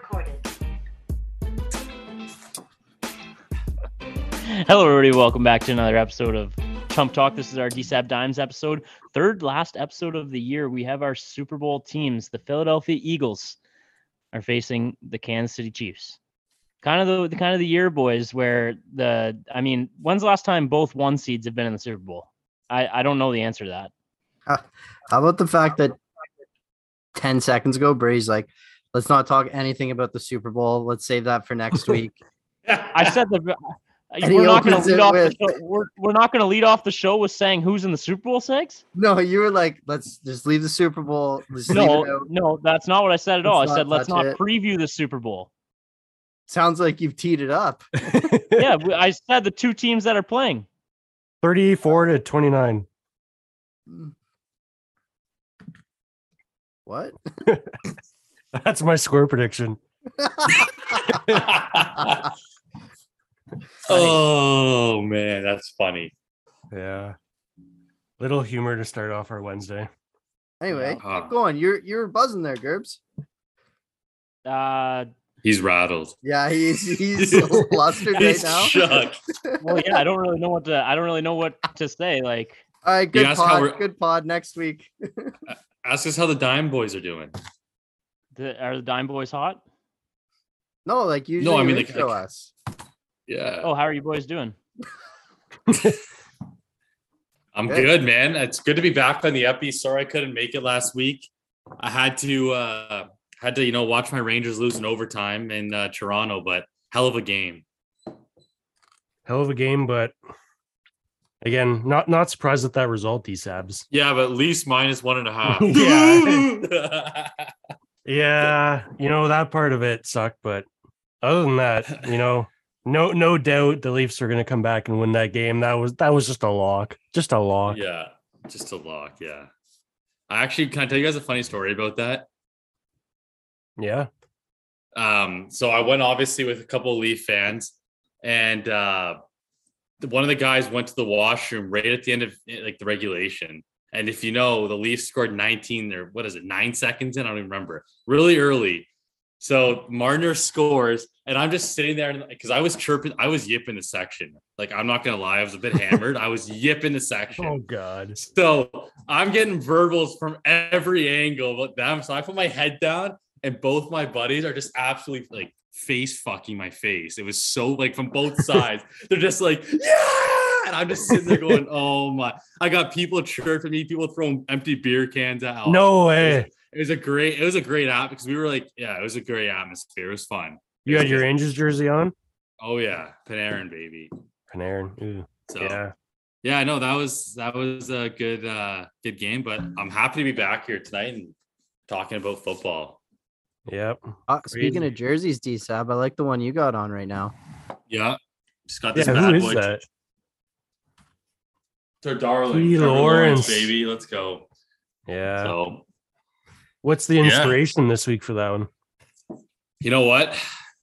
recorded. Hello, everybody. Welcome back to another episode of Chump Talk. This is our DSAB Dimes episode, third last episode of the year. We have our Super Bowl teams. The Philadelphia Eagles are facing the Kansas City Chiefs. Kind of the, the kind of the year, boys, where the I mean, when's the last time both one seeds have been in the Super Bowl? I I don't know the answer to that. How about the fact that 10 seconds ago, Brady's like, let's not talk anything about the Super Bowl. Let's save that for next week. I said that uh, we're not going to lead it off the with- show. We're, we're not going to lead off the show with saying who's in the Super Bowl, six. no, you were like, let's just leave the Super Bowl. No, no, that's not what I said at all. I said let's not it. preview the Super Bowl. Sounds like you've teed it up. yeah, I said the two teams that are playing. 34 to 29. What? That's my score prediction. oh man, that's funny. Yeah. Little humor to start off our Wednesday. Anyway, Uh, keep going. You're you're buzzing there, Gerbs. Uh, he's rattled. Yeah, he's he's flustered right now. shook. well, yeah, I don't really know what to. I don't really know what to say. Like, All right, good asked how pod. we're- Good pod next week. Ask us how the Dime Boys are doing. The, are the Dime Boys hot? No, like usually No, I mean, you like- intro like- us. Yeah, Oh, how are you boys doing? I'm good. good, man. It's good to be back on the Epi. Sorry I couldn't make it last week. I had to uh had to you know watch my Rangers lose in overtime in uh, Toronto, but hell of a game. Hell of a game, but again, not not surprised at that result, these Sabs. Yeah, but at least minus one and a half. Yeah. Yeah, you know, that part of it sucked, but other than that, you know, no no doubt the Leafs are gonna come back and win that game. That was that was just a lock. Just a lock. yeah, just a lock. Yeah. I actually can I tell you guys a funny story about that? Yeah. Um, so I went obviously with a couple of Leaf fans, and uh, one of the guys went to the washroom right at the end of eh, like the regulation. And if you know, the Leafs scored 19 or what is it, nine seconds in? I don't even remember. Really early. So Marner scores, and I'm just sitting there because I was chirping, I was yipping the section. Like I'm not gonna lie, I was a bit hammered. I was yipping the section. Oh god. So I'm getting verbals from every angle about them. So I put my head down, and both my buddies are just absolutely like face fucking my face. It was so like from both sides. They're just like, yeah. And I'm just sitting there going, oh my. I got people chirping me, people throwing empty beer cans out. No It way. was, it was a great, it was a great app because we were like, yeah, it was a great atmosphere. It was fun. You had your Rangers jersey on? Oh yeah, Panarin baby. Panarin. Ooh, So yeah. yeah, I know that was that was a good uh good game, but I'm happy to be back here tonight and talking about football. Yep. Uh, speaking Crazy. of jerseys, D Sab, I like the one you got on right now. Yeah. Just got this who bad is boy. that? It's our darling. Lee Trevor Lawrence. baby. Let's go. Yeah. So What's the Yeah. inspiration this week for that one? you know what?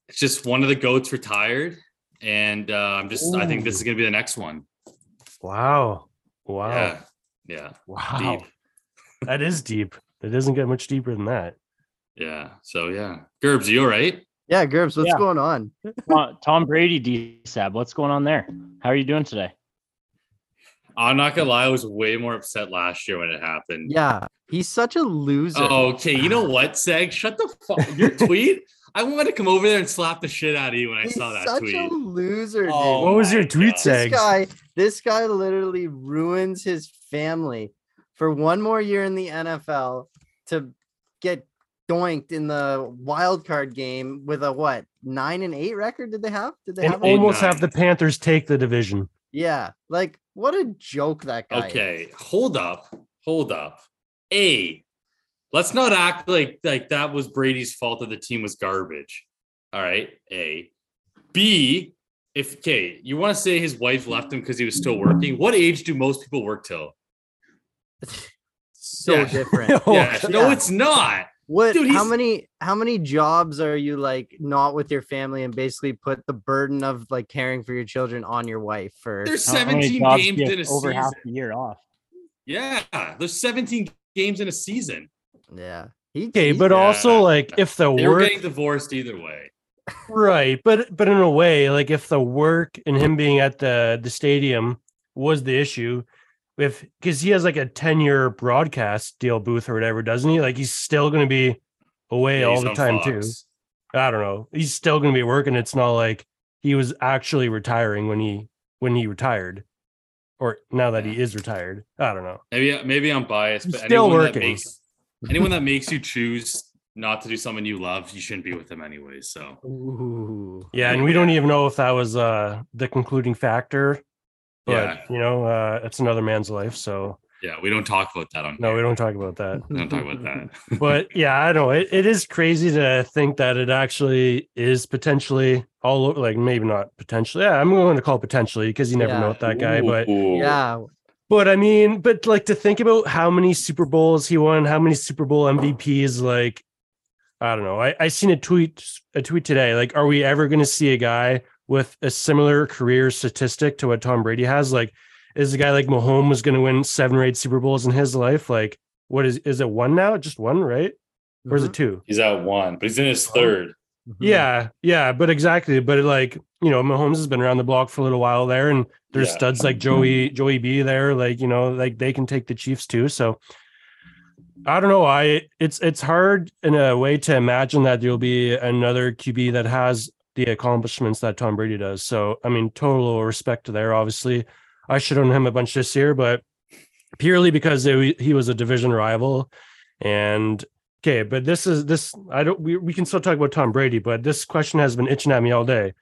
It's just one of the goats retired. And uh, I'm just I think this is gonna be the next one. Wow. Wow. Yeah. Yeah. Wow. Deep. That is deep. It doesn't get much deeper than that. Yeah. So yeah. Gerbs, you all right? Yeah, Gerbs, what's Yeah. going on? Tom, Tom Brady, D Sab, what's going on there? How are you doing today? I'm not gonna lie, I was way more upset last year when it happened. Yeah, he's such a loser. Oh, okay. You know what, Seg? Shut the fuck. Your tweet. I wanted to come over there and slap the shit out of you when I saw that such tweet. a loser, dude. Oh What was your tweet God. say? this guy, this guy literally ruins his family for one more year in the NFL to get doinked in the wild card game with a what nine and eight record? Did they have? Did they And have? eight, almost have the Panthers take the division. Yeah, like what a joke that guy. is. Okay, hold up, hold up. A, let's not act like like that was Brady's fault that the team was garbage. All right. A, B. If okay, you want to say his wife left him because he was still working. What age do most people work till? So Yeah. different. Oh, yeah, no, yeah. it's not. What? Dude, how many? How many jobs are you like not with your family and basically put the burden of like caring for your children on your wife for? There's 17 games in a have over season. half the year off. Yeah, there's 17 games in a season. Yeah, He, Okay, he's- but also like if the They were work getting divorced either way. right, but but in a way, like if the work and him being at the the stadium was the issue, if because he has like a ten year broadcast deal booth or whatever, doesn't he? Like he's still going to be away Yeah, all the on time too. I don't know. He's still going to be working. It's not like he was actually retiring when he when he retired, or now that he is retired. I don't know. Maybe maybe I'm biased, He's but still anyone working. that makes anyone that makes you choose not to do something you love, you shouldn't be with them anyways. So Ooh. Yeah, and we don't even know if that was uh the concluding factor. But Yeah. you know, uh it's another man's life. So yeah, we don't talk about that on no, we don't talk about that. We don't talk about that. But yeah, I know it, it is crazy to think that it actually is potentially all o- like maybe not potentially. Yeah, I'm going to call it potentially because you never Yeah. know with that guy. But Yeah. but I mean, but like to think about how many Super Bowls he won, how many Super Bowl MVPs, like I don't know. I, I seen a tweet a tweet today. Like, are we ever gonna see a guy with a similar career statistic to what Tom Brady has? Like, is a guy like Mahomes gonna win seven or eight Super Bowls in his life? Like, what is is it one now? Just one, right? Or is it two? He's at one, but he's in his third. Mhm. Yeah, yeah, but exactly. But like, you know, Mahomes has been around the block for a little while there, and there's Yeah. studs like Joey, Joey B there, like, you know, like they can take the Chiefs too. So I don't know. I it's it's hard in a way to imagine that there'll be another QB that has the accomplishments that Tom Brady does. So I mean, total respect there. Obviously, I should own him a bunch this year, but purely because it, he was a division rival. And okay, but this is this. I don't. We we can still talk about Tom Brady, but this question has been itching at me all day.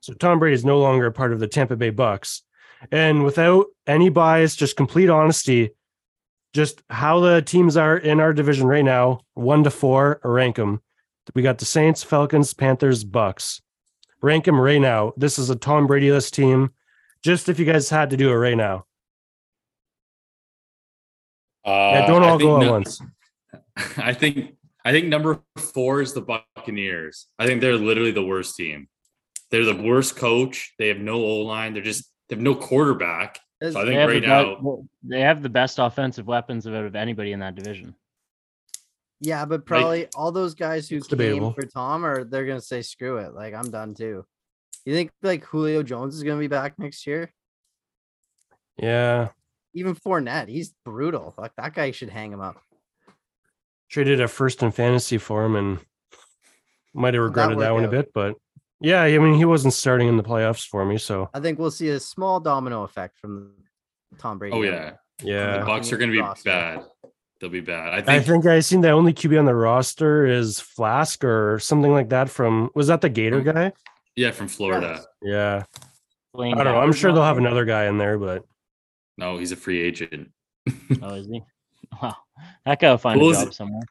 So Tom Brady is no longer a part of the Tampa Bay Bucks, and without any bias, just complete honesty, just how the teams are in our division right now, one to four, rank them. We got the Saints, Falcons, Panthers, Bucks. Rank them right now. This is a Tom Brady list team. Just if you guys had to do it right now, Uh, yeah, don't I all think go at no- once. I think I think number four is the Buccaneers. I think they're literally the worst team. They're the worst coach. They have no O line. They're just they have no quarterback. So I think right the now, well, they have the best offensive weapons of out of anybody in that division. Yeah, but probably all those guys who It's came debatable. for Tom are they're gonna say screw it. Like I'm done too. You think like Julio Jones is gonna be back next year? Yeah, Even Fournette, he's brutal. Like that guy should hang him up. traded a first in fantasy for him and might have How'd that regretted that work one a out? bit, but yeah, I mean he wasn't starting in the playoffs for me, so I think we'll see a small domino effect from Tom Brady. oh going yeah, the yeah. Bucks are going to be Roster. bad. They'll be bad. I I think. think I seen the only QB on the roster is Flask or something like that from was that the Gator guy? yeah, from Florida. Yeah. Blaine I don't know. I'm sure they'll have another guy in there, but No, he's a free agent. Oh, is he? Wow, that guy will find Who a job it? somewhere.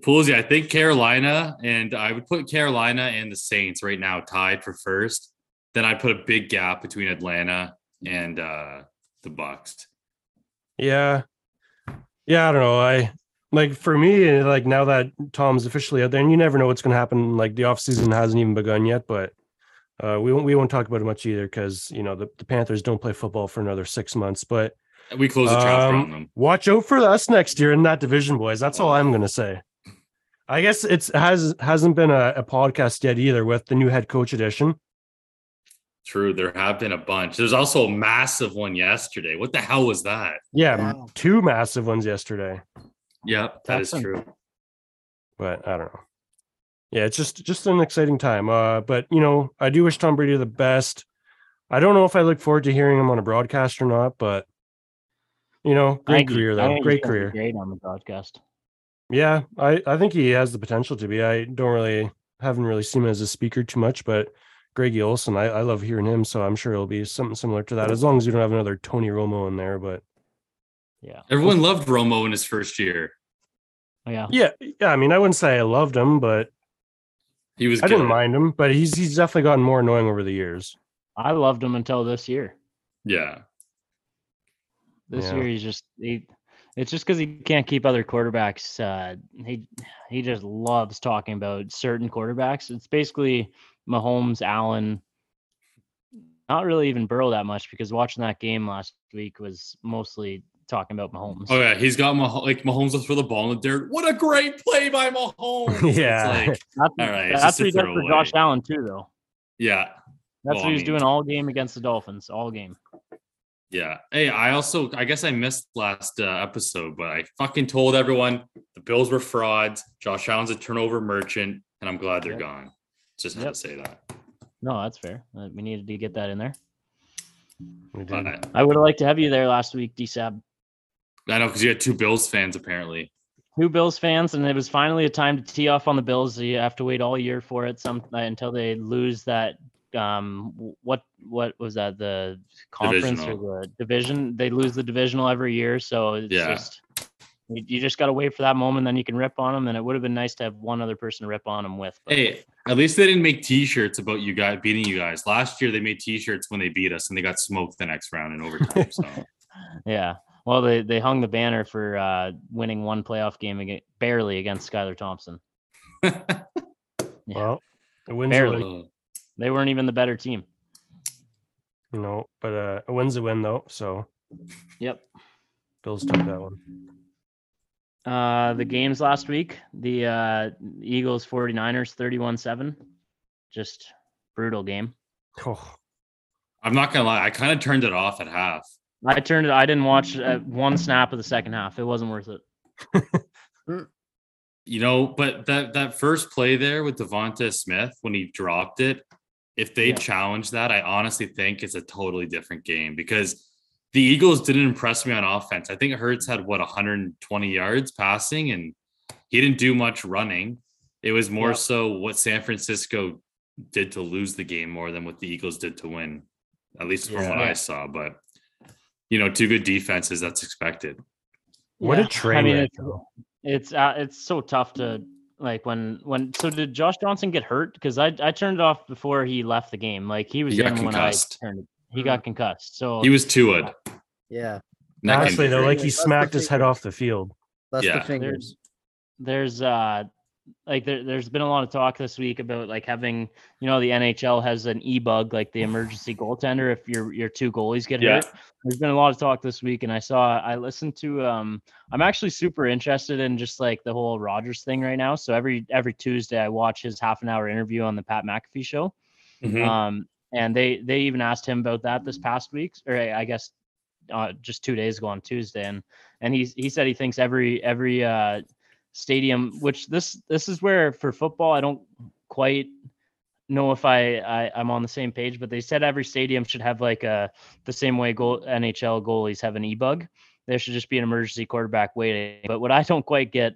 Poolsy, I think Carolina, and I would put Carolina and the Saints right now tied for first. Then I put a big gap between Atlanta and uh the Bucks. yeah. Yeah, I don't know. I like for me, like now that Tom's officially out there, and you never know what's gonna happen. Like the offseason hasn't even begun yet, but uh we won't we won't talk about it much either because you know the, the Panthers don't play football for another six months. But We close the chapter Um, on them. watch out for us next year in that division, boys. That's all I'm gonna say. I guess it's has hasn't been a, a podcast yet either with the new head coach edition. True, there have been a bunch. There's also a massive one yesterday. What the hell was that? Yeah, Yeah. m- two massive ones yesterday, Yep, that is Texan. true. but I don't know. Yeah, it's just just an exciting time. Uh, but you know, I do wish Tom Brady the best. I don't know if I look forward to hearing him on a broadcast or not, but you know, great think he- career I though. think Great career. Great on the broadcast. Yeah, I I think he has the potential to be. I don't really haven't really seen him as a speaker too much, but Greggy Olsen, I, I love hearing him, so I'm sure it'll be something similar to that. As long as you don't have another Tony Romo in there, but Yeah. Everyone loved Romo in his first year. Oh, yeah. yeah, yeah. I mean, I wouldn't say I loved him, but He was I didn't mind him. But he's he's definitely gotten more annoying over the years. I loved him until this year. Yeah. This Yeah. year he's just he. It's just because he can't keep other quarterbacks. Uh, he he just loves talking about certain quarterbacks. It's basically Mahomes, Allen, not really even Burrow that much because watching that game last week was mostly talking about Mahomes. Oh yeah, he's got Mah- like Mahomes will throw the ball in the dirt. What a great play by Mahomes! Yeah. like, That's, All right, that's what he does for. Josh Allen too, though. yeah, That's Well, what I he's mean- doing all game against the Dolphins, all game. yeah. Hey, I also I guess I missed last uh, episode, but I fucking told everyone the Bills were frauds. Josh Allen's a turnover merchant, and I'm glad they're Yep. gone. Just had Yep. to say that. No, that's fair. Uh, We needed to get that in there. We did. But I would have liked to have you there last week, DSAB. I know because you had two Bills fans apparently. Two Bills fans, and it was finally a time to tee off on the Bills. You have to wait all year for it, some uh, until they lose that. Um, what what was that? The conference Divisional. or the division? They lose the divisional every year, so it's Yeah. just you, you just got to wait for that moment. Then you can rip on them, and it would have been nice to have one other person to rip on them with. but- Hey, at least they didn't make T-shirts about you guys beating you guys. Last year they made T-shirts when they beat us, and they got smoked the next round in overtime. So Yeah. Well, they, they hung the banner for uh, winning one playoff game against, barely against Skylar Thompson. Yeah. Well, it wins Barely. win, They weren't even the better team. No, but uh, a win's a win though. So Yep. Bills took that one. Uh, the games last week, the uh, Eagles 49ers 31 7. Just brutal game. Oh, I'm not gonna lie, I kind of turned it off at half. I turned it, I didn't watch uh, one snap of the second half. It wasn't worth it. You know, but that that first play there with Devonta Smith when he dropped it, if they Yeah. challenge that, I honestly think it's a totally different game because the Eagles didn't impress me on offense. I think Hurts had what 120 yards passing, and he didn't do much running. It was more Yeah. so what San Francisco did to lose the game more than what the Eagles did to win, at least from what I saw. But you know, two good defenses, that's expected. What a Yeah, train I mean, it's, it's uh, it's so tough to like when when so did Josh Johnson get hurt? Because I I turned it off before he left the game. Like he was He got when concussed. I turned it. He got concussed. So He was Tua. Yeah. Neck Actually, though, like he That's the smacked his head off the field. That's Yeah. the fingers. there's uh like there, there's been a lot of talk this week about like having you know the NHL has an e-bug like the emergency goaltender if your your two goalies get Yeah. hurt. There's been a lot of talk this week and I saw I listened to um I'm actually super interested in just like the whole Rodgers thing right now. So every every Tuesday I watch his half an hour interview on the Pat McAfee show. Mhm. Um, and they they even asked him about that this past week, or I guess uh, just two days ago on Tuesday, and and he he said he thinks every every uh, stadium, which this this is where for football I don't quite know if I, I I'm on the same page, but they said every stadium should have like a the same way goal NHL goalies have an e bug. There should just be an emergency quarterback waiting. But what I don't quite get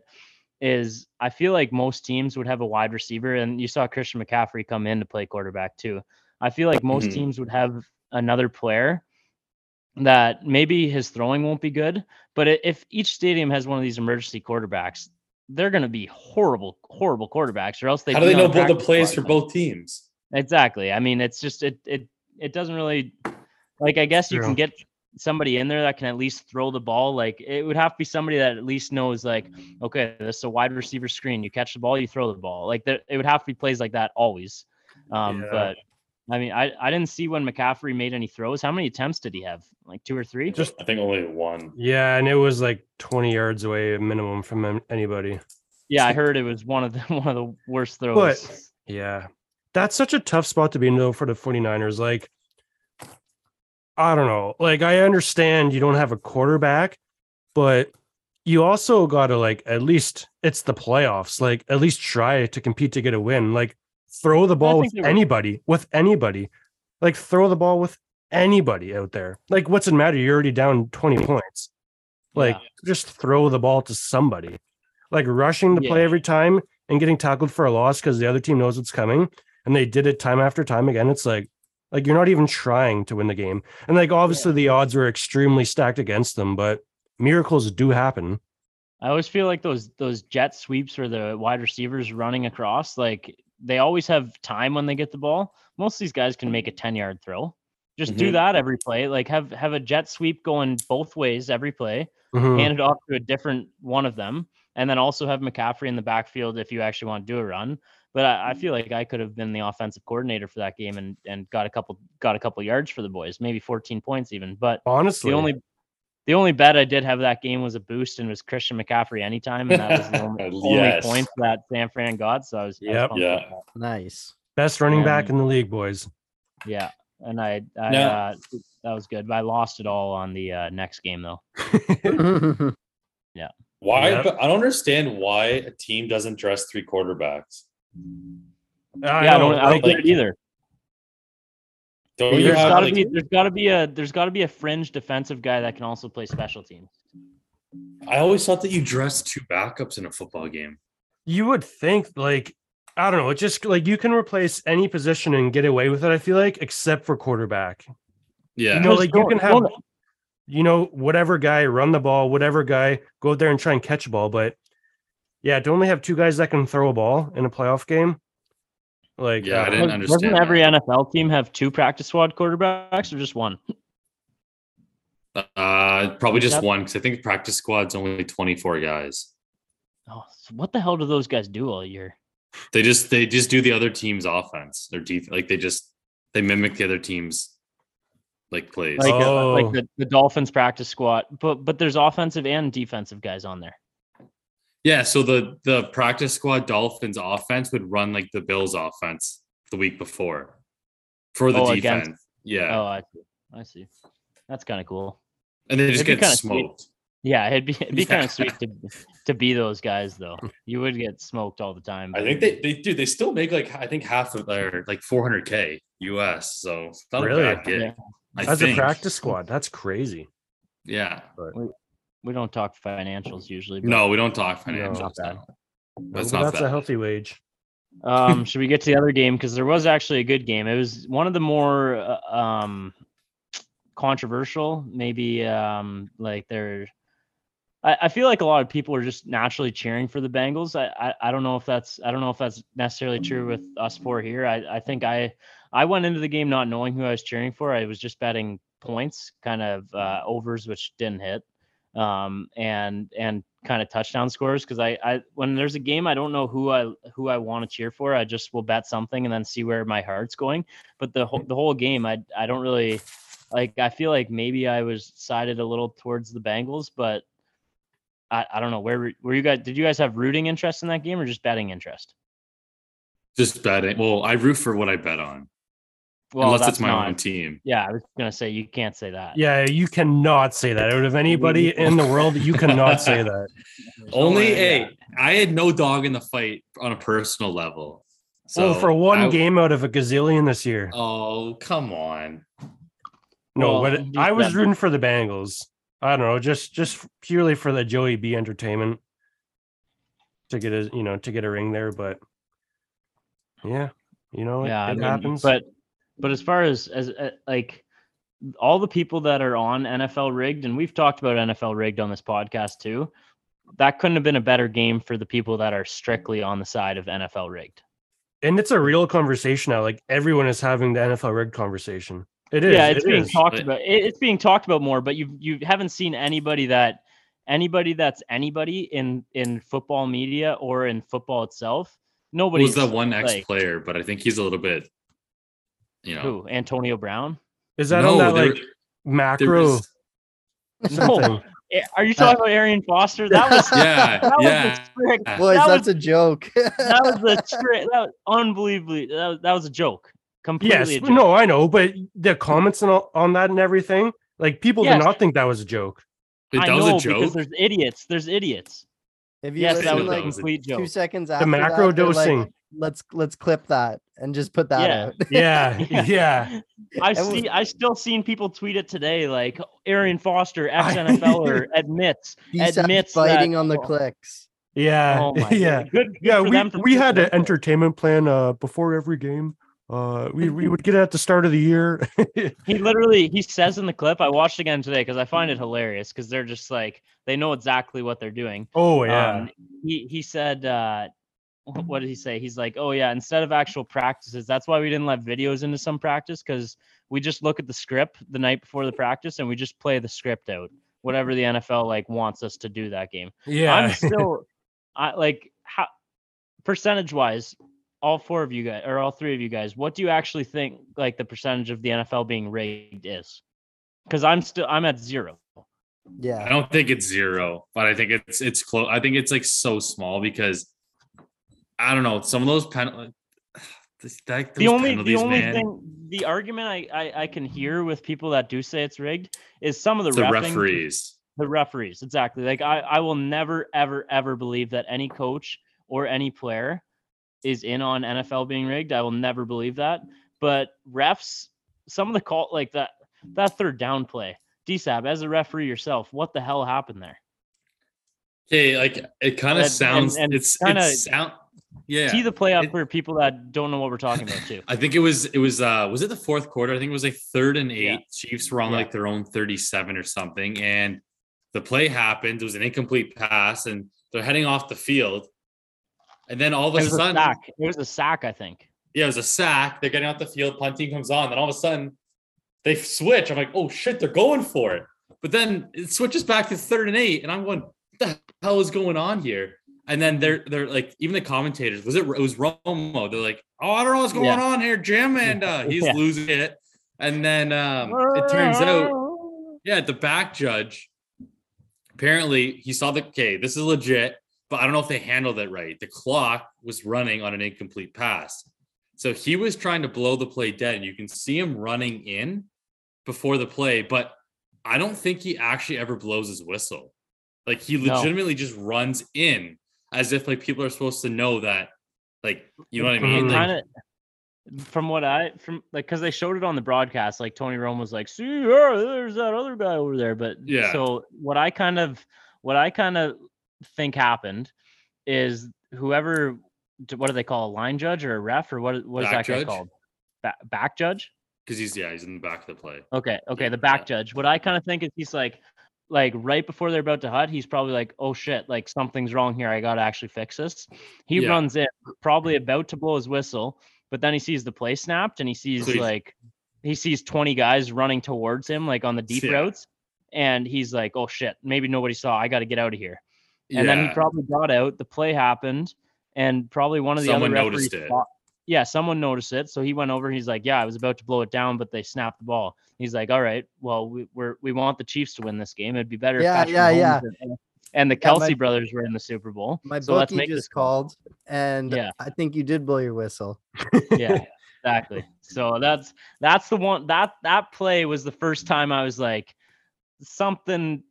is I feel like most teams would have a wide receiver, and you saw Christian McCaffrey come in to play quarterback too. I feel like most Mhm. teams would have another player that maybe his throwing won't be good, but if each stadium has one of these emergency quarterbacks, they're going to be horrible, horrible quarterbacks, or else they How do they know both the plays for both teams? Exactly. I mean, it's just it it it doesn't really like I guess you can get somebody in there that can at least throw the ball. Like it would have to be somebody that at least knows like, okay, this is a wide receiver screen. You catch the ball, you throw the ball. Like there, it would have to be plays like that always. Um, Yeah. but I mean, I, I didn't see when McCaffrey made any throws. How many attempts did he have? Like two or three? Just I think only one. yeah, and it was like 20 yards away minimum from anybody. Yeah, I heard it was one of the one of the worst throws. Yeah. That's such a tough spot to be in though for the 49ers. Like, I don't know. Like, I understand you don't have a quarterback, but you also got to, like, at least it's the playoffs. Like, at least try to compete to get a win. Like, throw the ball with think they were- anybody, with anybody. Like, throw the ball with anybody out there. Like, what's it matter? You're already down 20 points. Like, Yeah. just throw the ball to somebody. Like, rushing the play every time and getting tackled for a loss because the other team knows what's coming and they did it time after time again it's like like you're not even trying to win the game and like obviously the odds were extremely stacked against them but miracles do happen I always feel like those those jet sweeps for the wide receivers running across, like they always have time when they get the ball. Most of these guys can make a 10 yard throw. Just do Mhm. that every play. Like have have a jet sweep going both ways every play, Mhm. hand it off to a different one of them, and then also have McCaffrey in the backfield if you actually want to do a run. But I, I feel like I could have been the offensive coordinator for that game and and got a couple got a couple yards for the boys, maybe 14 points even. But honestly the only The only bet I did have that game was a boost and it was Christian McCaffrey anytime, and that was the only, only point that San Fran got. So I was, I was Yep. pumped Yeah. Nice. Best running back Um, in the league, boys. yeah, and I, I Now- uh, that was good. But I lost it all on the uh, next game though. Yeah. Why? Yep. I don't understand why a team doesn't dress three quarterbacks. I yeah, I don't, I don't like- get it either. Don't you There's gotta like, be there's gotta be a there's gotta be a fringe defensive guy that can also play special teams. I always thought that you dressed two backups in a football game. you would think like I don't know, it's just like you can replace any position and get away with it, I feel like, except for quarterback. Yeah. You know, like you can have you know, whatever guy run the ball, whatever guy go out there and try and catch a ball. But yeah, to only have two guys that can throw a ball in a playoff game. Like Yeah, I uh, didn't Does- understand Doesn't every that. NFL team have two practice squad quarterbacks or just one? Uh, probably just one because I think practice squad's only 24 guys. Oh, so what the hell do those guys do all year? They just they just do the other team's offense. Their def- like they just they mimic the other team's like plays. Like, uh, Oh. like the, the Dolphins practice squad, but but there's offensive and defensive guys on there. Yeah, so the the practice squad Dolphins offense would run like the Bills offense the week before for the Oh, defense. against- Yeah, Oh, I see. I see. That's kind of cool. and they just it'd get kinda sweet. smoked. Yeah, it'd be it'd be Yeah. kind of sweet to to be those guys though. You would get smoked all the time. I think they they do. They still make like I think half of their like 400k US. So it's not Really? a bad gig. Yeah. I as think. a practice squad, that's crazy. Yeah. We don't talk financials usually. but- No, we don't talk No, financials. not bad. no. No, That's but not that's a healthy wage. um should we get to the other game because there was actually a good game it was one of the more uh, um controversial maybe um like they're I, I feel like a lot of people are just naturally cheering for the Bengals. I, I I don't know if that's I don't know if that's necessarily true with us four here. I, I think I I went into the game not knowing who I was cheering for. I was just betting points, kind of uh, overs, which didn't hit, um, and and kind of touchdown scores because I, I when there's a game I don't know who I who I want to cheer for. I just will bet something and then see where my heart's going. But the whole the whole game I I don't really like. I feel like maybe I was sided a little towards the Bengals, but I, I don't know where were, were you guys did you guys have rooting interest in that game or just betting interest? Just betting. Well, I root for what I bet on, Well, unless that's it's my not, own team. Yeah, I was gonna say you can't say that. Yeah, you cannot say that. Out of anybody in the world, you cannot say that. Only way, a. yeah. I had no dog in the fight on a personal level. So oh, for one I- game out of a gazillion this year. Oh come on! No, Well, but I was said- rooting for the Bengals. I don't know, just just purely for the Joey B entertainment to get a you know to get a ring there. But yeah, you know, it, yeah, it I mean, happens. But but as far as as uh, like all the people that are on NFL rigged, and we've talked about NFL rigged on this podcast too. That couldn't have been a better game for the people that are strictly on the side of NFL rigged. and it's a real conversation now. Like everyone is having the NFL rigged conversation. It is. yeah, it's it being is. talked But- about. It's being talked about more, but you you haven't seen anybody that anybody that's anybody in in football media or in football itself. Nobody Who's that one like- ex-player? But I think he's a little bit. You know. who Antonio Brown. Is that no, on that there- like macro was- something? Eh, Are you talking about Arian Foster? That was yeah, that was yeah. a trick. Boys, that that's was, a joke. that was a trick. That was unbelievably. That was, that was a joke. Completely. yes, a joke. no, I know, but the comments and all, on that and everything, like people Yes. did not think that was a joke. Wait, I that know was a because there's idiots. There's idiots. If you Yes, that was like a complete two seconds after the macro that, they're like, dosing. Let's let's clip that and just put that Yeah. out. Yeah, Yeah. yeah. I see. I still seen people tweet it today, like Arian Foster, ex NFLer, admits admits fighting that- on the oh, clicks. Yeah, Oh my yeah, God. Good, good yeah. We we had an entertainment plan uh before every game. Uh, we we would get it at the start of the year. He literally he says in the clip. I watched again today because I find it hilarious because they're just like they know exactly what they're doing. oh yeah, Um, he he said, uh, wh- what mm-hmm. did he say? He's like, oh yeah, instead of actual practices, that's why we didn't let videos into some practice because we just look at the script the night before the practice and we just play the script out, whatever the NFL like wants us to do that game. yeah. I'm still, I like how percentage wise, all four of you guys or all three of you guys, what do you actually think like the percentage of the NFL being rigged is? Because I'm still I'm at zero. Yeah, I don't think it's zero, but I think it's it's close. I think it's like so small because I don't know some of those pen. This, that, the only penalties, the only man, thing the argument I, I I can hear with people that do say it's rigged is some of the, the referees. the referees exactly like I I will never ever ever believe that any coach or any player is in on NFL being rigged. I will never believe that. But refs, some of the call like that that third down play, DSAB as a referee yourself, what the hell happened there? Okay, like it kind of sounds. and it's kinda- sound. Yeah, Tee the play up it- for people that don't know what we're talking about too. I think it was it was uh was it the fourth quarter? I think it was like third and eight. Yeah. Chiefs were on Yeah. like their own 37 or something. And the play happened. It was an incomplete pass, and they're heading off the field. And then all of It a a sudden, sack. It was a sack, I think. yeah, it was a sack. They're getting off the field, punting comes on, then all of a sudden they switch. I'm like, oh shit, they're going for it. But then it switches back to third and eight, and I'm going, the hell is going on here? And then they're they're like, even the commentators, was it it was Romo? They're like, oh, I don't know what's going Yeah. on here, Jim. And uh he's Yeah. losing it. And then um it turns out, yeah, the back judge apparently he saw the okay, this is legit, but I don't know if they handled it right. The clock was running on an incomplete pass. So he was trying to blow the play dead, and you can see him running in before the play, but I don't think he actually ever blows his whistle. Like he No. legitimately just runs in as if like people are supposed to know that, like you know what I mean? Mhm. Like, kind of from what I from like because they showed it on the broadcast, like Tony Romo was like, "See, yeah, there's that other guy over there." But Yeah. so what I kind of what I kind of think happened is whoever what do they call a line judge or a ref or what what is Back that guy called? Ba- back judge. because he's yeah, he's in the back of the play. Okay, okay, Yeah, the back yeah. judge. What I kind of think is he's like, like right before they're about to hut, he's probably like, oh shit, like something's wrong here. I gotta actually fix this. He Yeah. runs in, probably about to blow his whistle, but then he sees the play snapped and he sees he's- like he sees 20 guys running towards him, like on the deep Yeah. routes. And he's like, oh shit, maybe nobody saw. I gotta get out of here. And then he probably got out. The play happened, and probably one of the Someone other referees saw- yeah, someone noticed it. So he went over. He's like, "Yeah, I was about to blow it down, but they snapped the ball." He's like, "All right, well, we, we're we want the Chiefs to win this game. It'd be better." Yeah, yeah, yeah. And, and the Yeah, my- Kelce brothers were in the Super Bowl. My so let's bookie make just called, and Yeah. I think you did blow your whistle. yeah exactly so that's that's the one that that play was the first time i was like something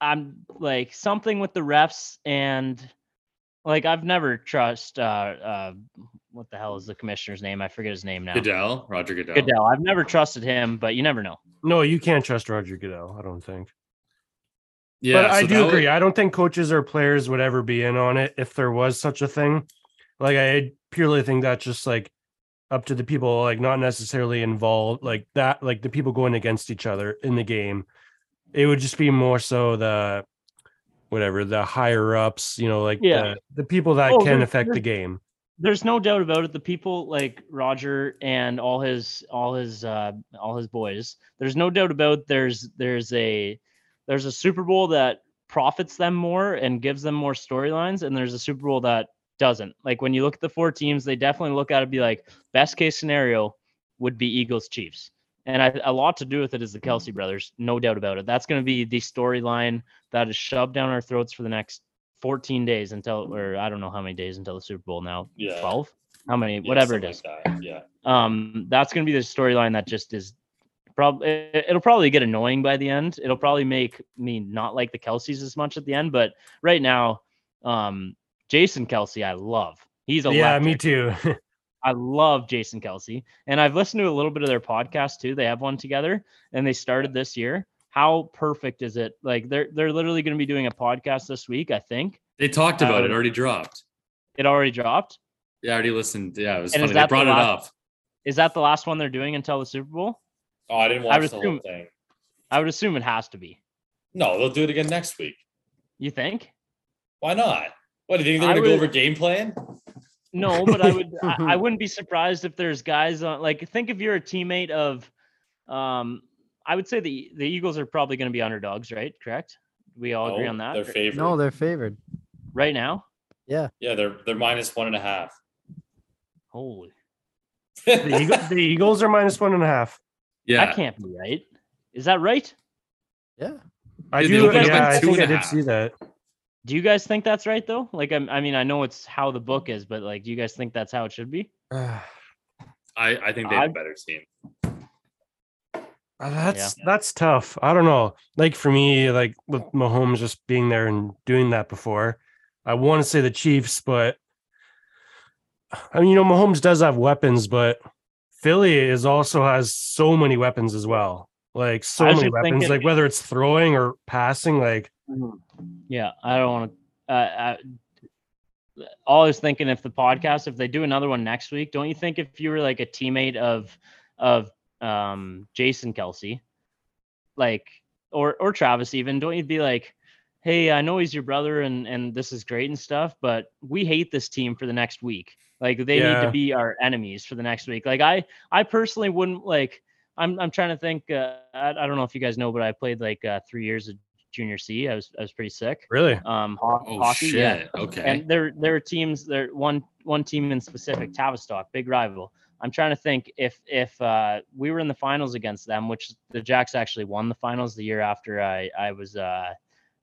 i'm like something with the refs and like i've never trust uh uh what the hell is the commissioner's name i forget his name now Goodell, Roger Goodell. goodell i've never trusted him but you never know No, you can't trust Roger Goodell. I don't think. Yeah, but I do agree. was- I don't think coaches or players would ever be in on it if there was such a thing. Like I purely think that's just like up to the people like not necessarily involved like that like the people going against each other in the game. It would just be more so the whatever the higher ups, you know, like Yeah. the, the people that Oh, can affect the game. There's no doubt about it. The people like roger and all his all his uh all his boys there's no doubt about there's there's a there's a super bowl that profits them more and gives them more storylines and there's a super bowl that doesn't. Like when you look at the four teams they definitely look at it be like best case scenario would be eagles chiefs. And I, a lot to do with it is the kelce brothers no doubt about it. That's going to be the storyline that is shoved down our throats for the next 14 days until or i don't know how many days until the super bowl now Yeah. 12 how many yeah, whatever it is. like that, Yeah. um that's going to be the storyline that just is probably it'll probably get annoying by the end it'll probably make me not like the kelces as much at the end but right now um jason kelce i love he's a Yeah, me too. I love Jason Kelce, and I've listened to a little bit of their podcast too. They have one together, and they started this year. How perfect is it? Like they're they're literally going to be doing a podcast this week. I think They talked about it. Uh, Already dropped. it already dropped. Yeah, I already listened. Yeah, it was And is funny. They that the brought it last- up. Is that the last one they're doing until the Super Bowl? Oh, I didn't watch would the whole assume- thing. I would assume it has to be. No, they'll do it again next week. You think? Why not? What do you think they're gonna go over game plan? No, but I would. I, I wouldn't be surprised if there's guys on. Like, think if you're a teammate of, um, I would say the the Eagles are probably going to be underdogs, right? Correct. We all agree oh, on that They're favored. No, they're favored. right now. yeah, Yeah, they're they're minus one and a half. Holy, the, Eagle, the Eagles are minus one and a half. yeah, that can't be right. Is that right? Yeah. I do. opened up Yeah, I think I did half. see that. Do you guys think that's right though? Like, I'm, I mean, I know it's how the book is, but like, do you guys think that's how it should be? I, I think they have a better team. That's that's tough. I don't know. Like for me, like with Mahomes just being there and doing that before, I want to say the Chiefs, but I mean, you know, Mahomes does have weapons, but Philly is also has so many weapons as well. Like so many weapons. thinking- like whether it's throwing or passing, like Yeah, I don't want to. Uh, I, all I was thinking, if the podcast, if they do another one next week, don't you think if you were like a teammate of of um Jason Kelce, like or or Travis even, don't you be like, hey, I know he's your brother and and this is great and stuff, but we hate this team for the next week. Like they need to be our enemies for the next week. Like I I personally wouldn't like. I'm I'm trying to think. Uh, I, I don't know if you guys know, but I played like uh, three years of junior C. I was I was pretty sick. really. Um, ho- Oh hockey, shit. yeah. Okay. And there there are teams. There one one team in specific, Tavistock, big rival. I'm trying to think if if uh, we were in the finals against them, which the Jacks actually won the finals the year after I I was uh,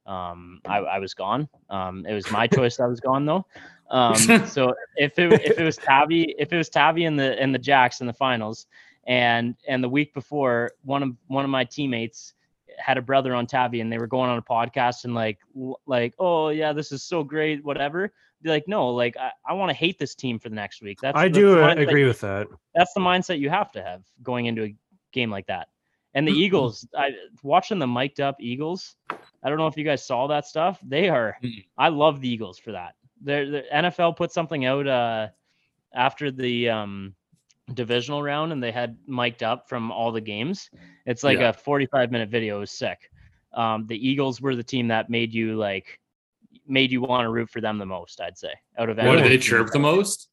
um, I, I was gone. Um, it was my choice. I was gone though. Um, so if it if it was Tavi if it was Tavi and the and the Jacks in the finals, and and the week before one of one of my teammates had a brother on Tavi and they were going on a podcast and like like oh yeah this is so great whatever be like no like I, I want to hate this team for the next week that's I that's do the uh, mindset- agree with that. that's the mindset you have to have going into a game like that and Mm-hmm. the Eagles I watching the mic'd up Eagles I don't know if you guys saw that stuff they are I love the Eagles for that They're, the NFL put something out uh after the um divisional round and they had mic'd up from all the games. It's like Yeah. a 45 minute video. It was sick. Um, the Eagles were the team that made you like made you want to root for them the most, I'd say. Out of what did anyone. they chirp the most?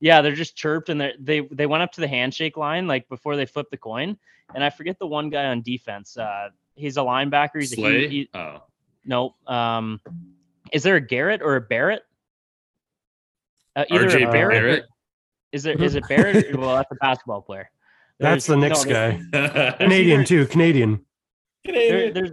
Yeah, they're just chirped and they they they went up to the handshake line like before they flipped the coin. And I forget the one guy on defense. Uh he's a linebacker. He's a Slay? he, he, oh. no. Um is there a Garrett or a Barrett? Uh, either RJ a Barrett, or- is it is it Barrett? well, that's a basketball player. That's the There's- next no, there- guy. Canadian either- too. Canadian. there, there's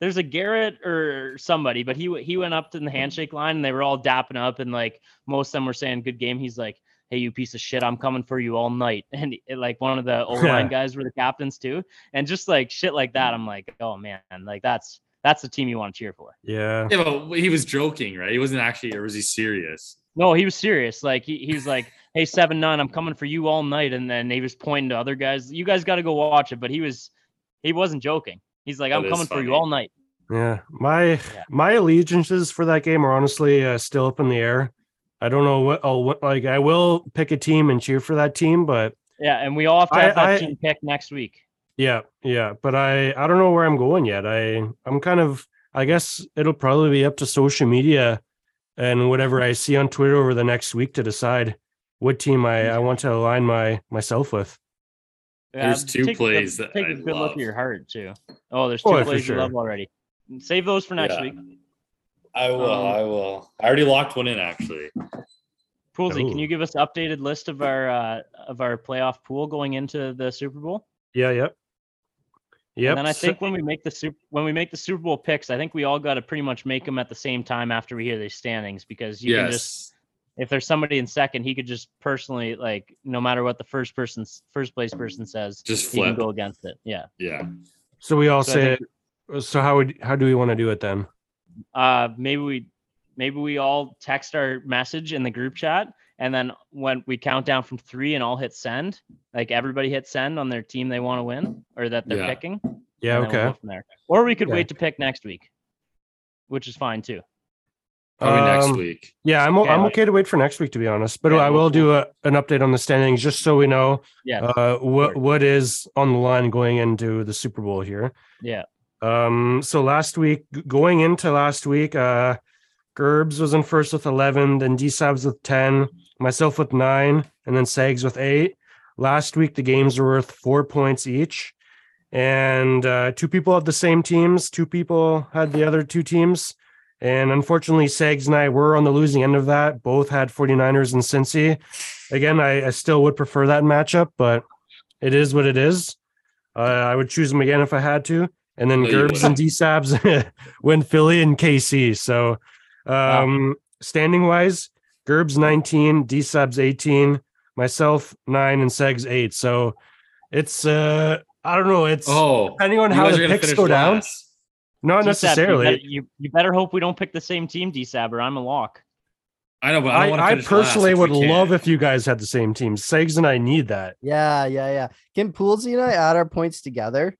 there's a Garrett or somebody, but he he went up to the handshake line and they were all dapping up and like most of them were saying good game. He's like, hey, you piece of shit, I'm coming for you all night. And it, like one of the old line guys were the captains too, and just like shit like that, I'm like, oh man, like that's that's the team you want to cheer for. Yeah. Yeah, but he was joking, right? He wasn't actually, or was he serious? No, he was serious. Like he, he's like, hey, seven nine, I'm coming for you all night. And then he was pointing to other guys. You guys got to go watch it. But he was he wasn't joking. He's like, I'm is coming for you all night. Yeah, my my allegiances for that game are honestly uh, still up in the air. I don't know what I'll what, like. I will pick a team and cheer for that team, but Yeah, and we all have to I- have that I- team pick next week. yeah, yeah. But I I don't know where I'm going yet. I I'm kind of I guess it'll probably be up to social media and whatever I see on Twitter over the next week to decide what team I I want to align my myself with. There's two take a- plays that take a I good look at your heart too. Oh, there's two Oh, for plays you love already. Save those for next Yeah. week. I will. Um, I will. I already locked one in actually. Poolsy, can you give us an updated list of our uh, of our playoff pool going into the Super Bowl? Yeah. Yep. Yep. And then I so- think when we make the super when we make the Super Bowl picks, I think we all got to pretty much make them at the same time after we hear these standings because you can just yes. If there's somebody in second, he could just personally like no matter what the first person's first place person says, Just he can flip. go against it. Yeah. Yeah. so we all So say. think- So how would how do we want to do it then? Uh maybe we maybe we all text our message in the group chat and then when we count down from three and all hit send, like everybody hit send on their team they want to win or that they're Yeah. picking. Yeah. and then we'll Okay. from there. Or we could Yeah. wait to pick next week, which is fine too. Probably next Um, week. Yeah, I'm o- Okay, I'm like- okay to wait for next week to be honest, but Yeah, I we'll- do a, an update on the standings just so we know Yeah. uh, what Sure. what is on the line going into the Super Bowl here. Yeah. Um. So last week, going into last week, uh, Gerbs was in first with eleven, then D Sabs with ten, myself with nine, and then Sags with eight. Last week, the games were worth four points each, and uh, two people had the same teams. Two people had the other two teams. And unfortunately, Sags and I were on the losing end of that. Both had 49ers and Cincy. Again, I, I still would prefer that matchup, but it is what it is. Uh, I would choose them again if I had to. and then No, Gerbs and D Sabs win Philly and KC. So, um, standing wise, Gerbs 19, D Sabs 18, myself nine, and Segs eight. So, it's uh, I don't know. It's Oh, depending on how the picks go down. Last. Not DSAB, You necessarily. better, you, you better hope we don't pick the same team, D-Sab, or I'm a lock. I know, but I, I, don't want to I personally would love if you guys had the same team. Segs and I need that. Yeah, yeah, yeah. Can Poolsy and I add our points together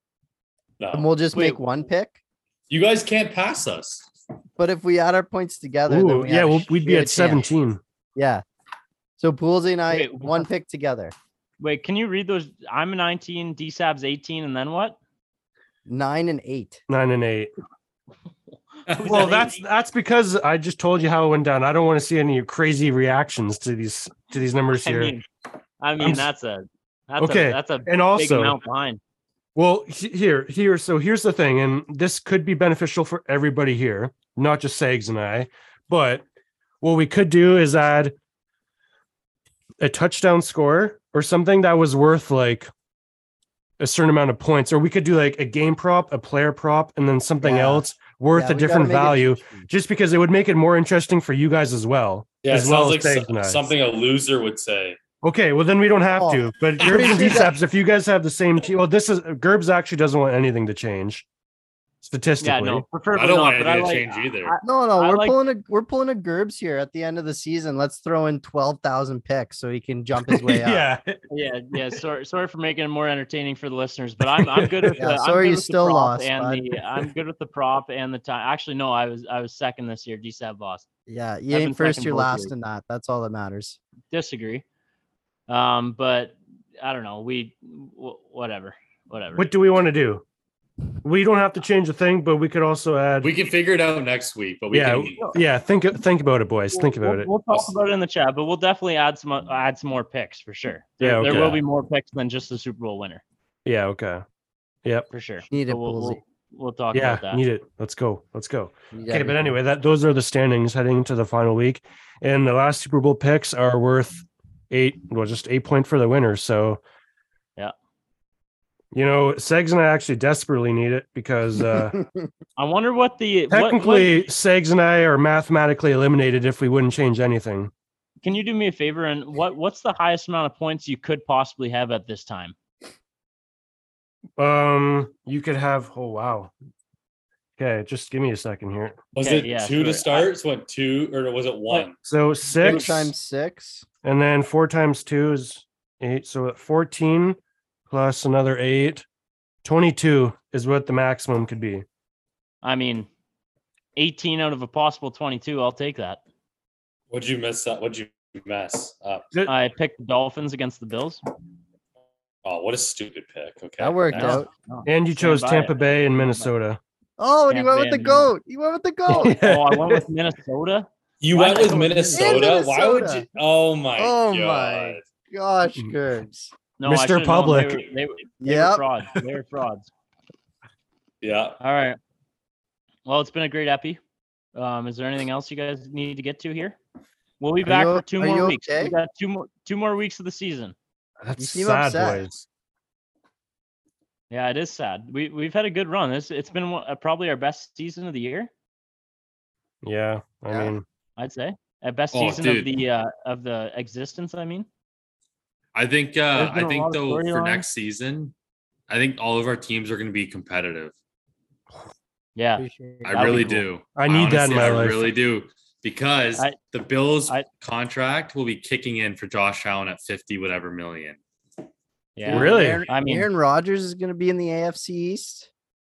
No. and we'll just Wait, make one pick? You guys can't pass us. But if we add our points together, then Ooh, we yeah, well, we'd be shit at chance. 17. Yeah. So Poolsy and I Wait, one pick together. Wait, can you read those? I'm a 19, D-Sab's 18, and then what? Nine and eight. Nine and eight. Well, that's that's because I just told you how it went down. I don't want to see any crazy reactions to these to these numbers here. I here. mean, I mean that's a that's Okay, a that's a and big also- amount behind. Well, here, here. So here's the thing, and this could be beneficial for everybody here, not just Sags and I. But what we could do is add a touchdown score or something that was worth like a certain amount of points, or we could do like a game prop, a player prop, and then something Yeah. else worth Yeah, a different value, just because it would make it more interesting for you guys as well. Yeah, it as well sounds as like so- Sags and I. something a loser would say. Okay, well then we don't have Oh, to. But pretty Gerbs and sure that- if you guys have the same team, well, this is Gerbs actually doesn't want anything to change statistically. Yeah, no, preferably I don't not, want but anything I to like, change either. I- No, no, I we're like- pulling a we're pulling a Gerbs here at the end of the season. Let's throw in twelve thousand picks so he can jump his way up. yeah, yeah, yeah. Sorry, sorry for making it more entertaining for the listeners, but I'm I'm good with Yeah, the. Sorry you still prop lost, and bud. the. I'm good with the prop and the time. Actually, no, I was I was second this year. DSAB lost. Yeah, you I've ain't first, you're both last years. in that. That's all that matters. Disagree. Um, but I don't know. We w- whatever, whatever. what do we want to do? We don't have to change a thing, but we could also add. We can figure it out next week, but we yeah, can. yeah. Think think about it, boys. Think about we'll, it. We'll talk about it in the chat, but we'll definitely add some uh, add some more picks for sure. There, Yeah, there will be more picks than just the Super Bowl winner Yeah. Okay. Yep. for sure. Need it, we'll, we'll, we'll talk Yeah. about that. Need it. Let's go. Let's go. Need Okay, but anyway, that those are the standings heading into the final week, and the last Super Bowl picks are worth eight. Well, just eight point for the winner. So, Yeah. You know, Segs and I actually desperately need it because uh, I wonder what the what- what- technically Segs and I are mathematically eliminated if we wouldn't change anything. can you do me a favor and what what's the highest amount of points you could possibly have at this time? Um, you could have. Oh wow. Okay, just give me a second here. Was Okay, it yeah, two to sure. start? So what two or was it one? So Six six times six. and then four times two is eight. So at 14 plus another eight, 22 is what the maximum could be. I mean, 18 out of a possible 22. I'll take that. What'd you mess up? What'd you mess up? I picked the Dolphins against the Bills. Oh, what a stupid pick. Okay. That worked Yeah. out. And you chose Tampa it. Bay and Minnesota. Oh, and you Tampa went with the goat. You went with the goat. Oh, I went with Minnesota. You Why went with go with Minnesota? Why would you? Oh my Oh my. Gosh, Mm. Gerbs. No, Mr. Public. They were, they, were- they were frauds. They were frauds. Yeah. All right. Well, it's been a great epi. Um, is there anything else you guys need to get to here? We'll be Are back you- for two more you weeks. okay? We got two more two more weeks of the season. That's seem sad, upset. boys. Yeah, it is sad. We we've had a good run. It's it's been one- uh, probably our best season of the year. Yeah, I Yeah. mean, I'd say a best Oh, season of the uh, of the existence. I mean, I think uh There's been I a think though for storylines. next season, I think all of our teams are gonna be competitive. yeah, I That'd really cool. do. I need that in honestly- my I life. really do. Because I- the Bills I- contract will be kicking in for Josh Allen at 50 whatever million. yeah. Really? Aaron, I mean- Aaron Rodgers is going to be in the AFC East.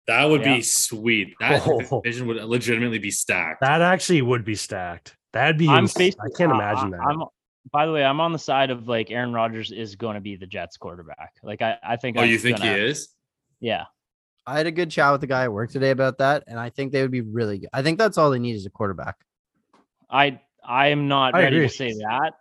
That would Yeah. be sweet. That Oh. division would legitimately be stacked. that actually would be stacked. That'd be. I'm ins- I can't I- imagine that. I'm. By the way, I'm on the side of like Aaron Rodgers is going to be the Jets quarterback. Like I, I think. oh, you think gonna, he is? Yeah. I had a good chat with the guy at work today about that, and I think they would be really good. I think that's all they need is a quarterback. I I am not I ready agree. to say that.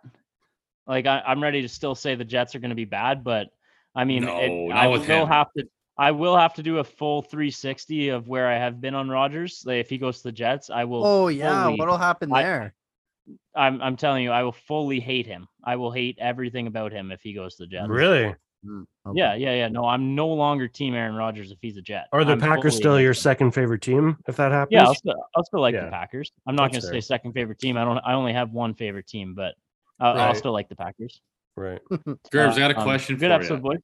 Like I, I'm ready to still say the Jets are going to be bad, but I mean, No, it, I with will him. have to. I will have to do a full 360 of where I have been on Rodgers. Like if he goes to the Jets, I will. Oh yeah, fully- what'll happen I- there? I'm I'm telling you, I will fully hate him. I will hate everything about him if he goes to the Jets. really? Okay. Yeah, yeah, yeah. No, I'm no longer Team Aaron Rodgers if he's a Jet. Are the I'm Packers fully still your him. second favorite team if that happens? Yeah, I'll still, I'll still like Yeah. the Packers. I'm not going to say second favorite team. I don't. I only have one favorite team, but I'll, I'll still like the Packers. Right. Gerbs, Uh, I got a um, question Good for episode, you. boys.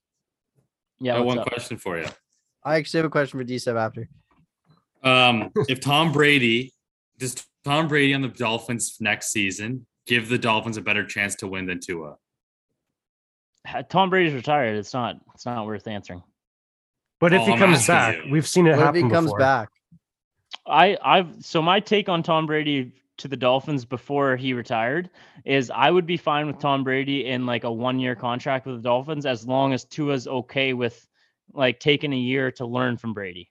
Yeah, I got what's one up? question for you. I actually have a question for D7 after. Um, if Tom Brady does Tom Brady on the Dolphins next season give the Dolphins a better chance to win than Tua? Ha- Tom Brady's retired. It's not. It's not worth answering. But if Oh, he I'm comes back, you. we've seen it What if he comes before. back? I I've so my take on Tom Brady to the Dolphins before he retired is I would be fine with Tom Brady in like a one year contract with the Dolphins as long as Tua's okay with like taking a year to learn from Brady.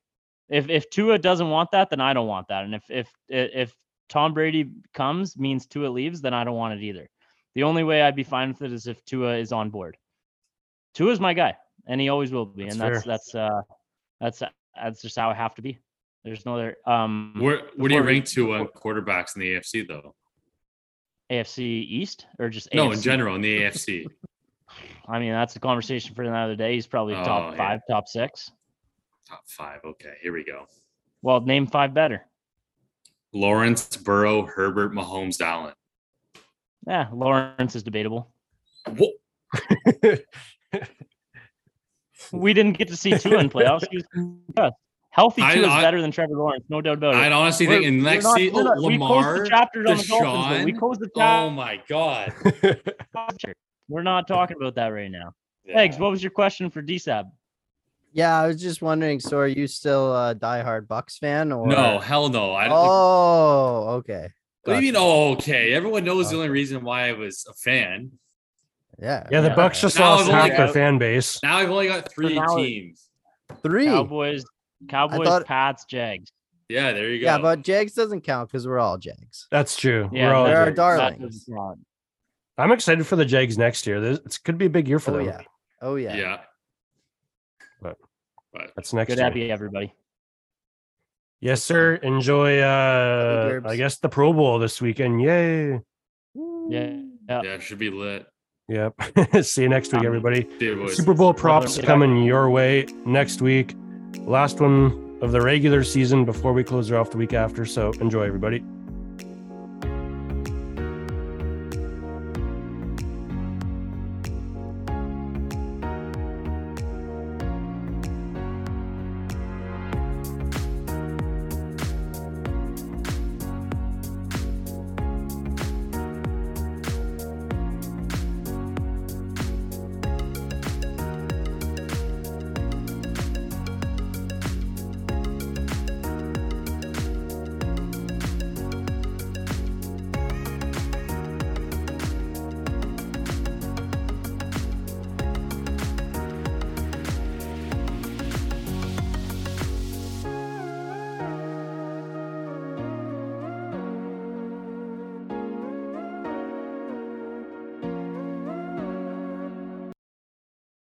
If if Tua doesn't want that, then I don't want that. And if if if Tom Brady comes means Tua leaves, then I don't want it either. The only way I'd be fine with it is if Tua is on board. Tua's my guy, and he always will be. That's and that's fair. that's uh that's that's just how I have to be. There's no other um Where where do you rank Tua quarterbacks in the AFC though? AFC East or just No, in general in the AFC. I mean, that's a conversation for another day. He's probably top Oh, yeah. five, top six. Top five. Okay, here we go. Well, name five better. Lawrence, Burrow, Herbert, Mahomes, Allen. Yeah, Lawrence is debatable. We didn't get to see Tua in playoffs. He was concussed. Healthy Tua is better than Trevor Lawrence, no doubt about it. I'd honestly We're- think in next not- season, not- we closed the chapters on the Dolphins. We closed the Oh my god. We're not talking about that right now. Yeah. Eggs, what was your question for DSAB? Yeah, I was just wondering. So, are you still a diehard Bucs fan or No, hell no. I don't. Oh, okay. what do you mean? Oh, okay. Everyone knows the only reason why I was a fan. Yeah. yeah, the Yeah. Bucs just Now lost I've only half their fan base. Now I've only got three now it- teams. Three. Cowboys, Cowboys, thought- Pats, Jags. Yeah, there you go. Yeah, but Jags doesn't count because we're all Jags. That's true. Yeah, We're all There are Jags. that darlings. I'm excited for the Jags next year. This it could be a big year for Oh them. yeah. Oh yeah. yeah. But- but That's next Good year. happy everybody. Yes, sir. Enjoy uh I guess the Pro Bowl this weekend. Yay. Yeah. yeah. yeah, it should be lit. Yep. See you next week, Um, everybody. You. Super Bowl props coming your way next week. Last one of the regular season before we close her off the week after. So enjoy, everybody.